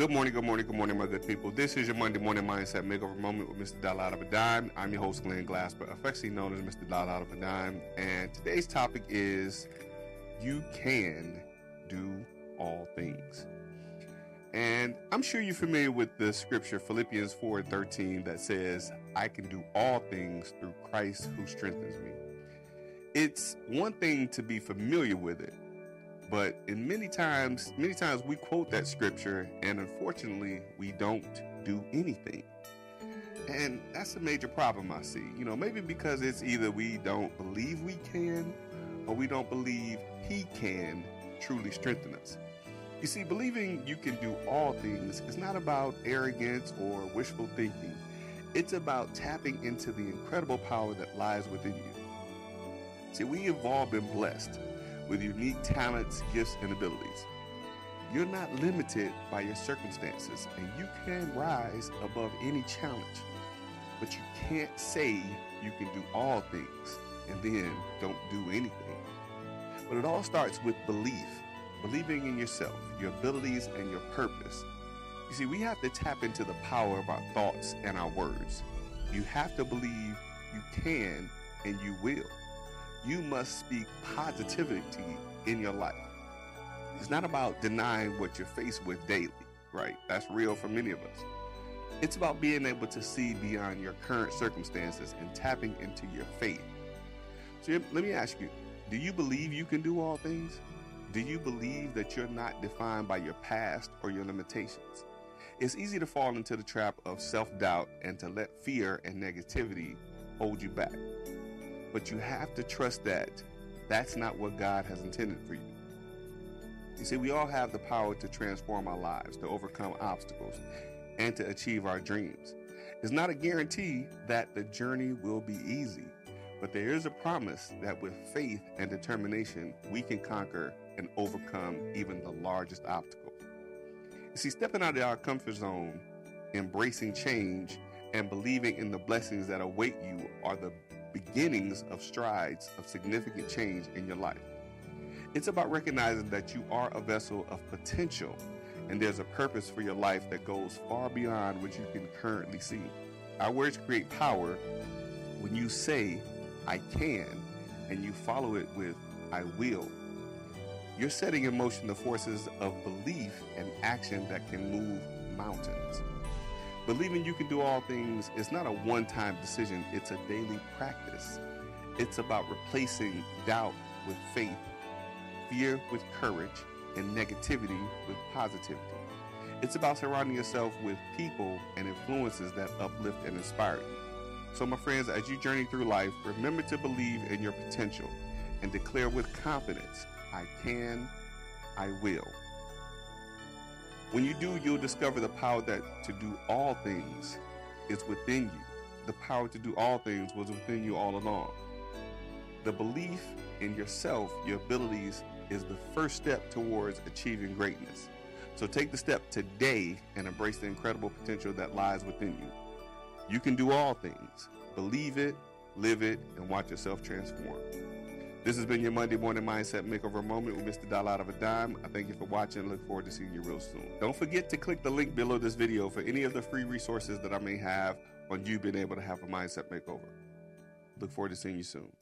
Good morning, good morning, good morning, my good people. This is your Monday morning mindset makeover moment with Mr. Dollar Out of a Dime. I'm your host, Glen Glasper, affectionately known as Mr. Dollar Out of a Dime. And today's topic is you can do all things. And I'm sure you're familiar with the scripture, Philippians 4 13, that says, I can do all things through Christ who strengthens me. It's one thing to be familiar with it, but in many times, many times we quote that scripture and unfortunately we don't do anything. And that's a major problem I see. You know, maybe because it's either we don't believe we can or we don't believe he can truly strengthen us. You see, believing you can do all things is not about arrogance or wishful thinking. It's about tapping into the incredible power that lies within you. See, we have all been blessed with unique talents, gifts, and abilities. You're not limited by your circumstances, and you can rise above any challenge. But you can't say you can do all things and then don't do anything. But it all starts with belief believing in yourself, your abilities, and your purpose. You see, we have to tap into the power of our thoughts and our words. You have to believe you can and you will. You must speak positivity in your life. It's not about denying what you're faced with daily, right? That's real for many of us. It's about being able to see beyond your current circumstances and tapping into your faith. So let me ask you do you believe you can do all things? Do you believe that you're not defined by your past or your limitations? It's easy to fall into the trap of self doubt and to let fear and negativity hold you back. But you have to trust that that's not what God has intended for you. You see, we all have the power to transform our lives, to overcome obstacles, and to achieve our dreams. It's not a guarantee that the journey will be easy, but there is a promise that with faith and determination, we can conquer and overcome even the largest obstacle. You see, stepping out of our comfort zone, embracing change, and believing in the blessings that await you are the beginnings of strides of significant change in your life. It's about recognizing that you are a vessel of potential and there's a purpose for your life that goes far beyond what you can currently see. Our words create power when you say, I can, and you follow it with, I will you're setting in motion the forces of belief and action that can move mountains. Believing you can do all things is not a one time decision, it's a daily practice. It's about replacing doubt with faith, fear with courage, and negativity with positivity. It's about surrounding yourself with people and influences that uplift and inspire you. So, my friends, as you journey through life, remember to believe in your potential and declare with confidence I can, I will. When you do, you'll discover the power that to do all things is within you. The power to do all things was within you all along. The belief in yourself, your abilities, is the first step towards achieving greatness. So take the step today and embrace the incredible potential that lies within you. You can do all things. Believe it, live it, and watch yourself transform. This has been your Monday Morning Mindset Makeover Moment with Mr. Dollar Out of a Dime. I thank you for watching look forward to seeing you real soon. Don't forget to click the link below this video for any of the free resources that I may have on you being able to have a mindset makeover. Look forward to seeing you soon.